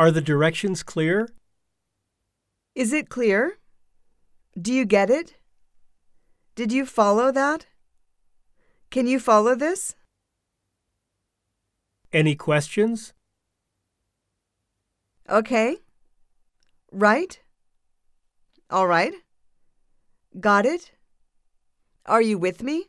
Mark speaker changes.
Speaker 1: Are the directions clear?
Speaker 2: Is it clear? Do you get it? Did you follow that? Can you follow this?
Speaker 1: Any questions?
Speaker 2: Okay. Right? All right. Got it? Are you with me?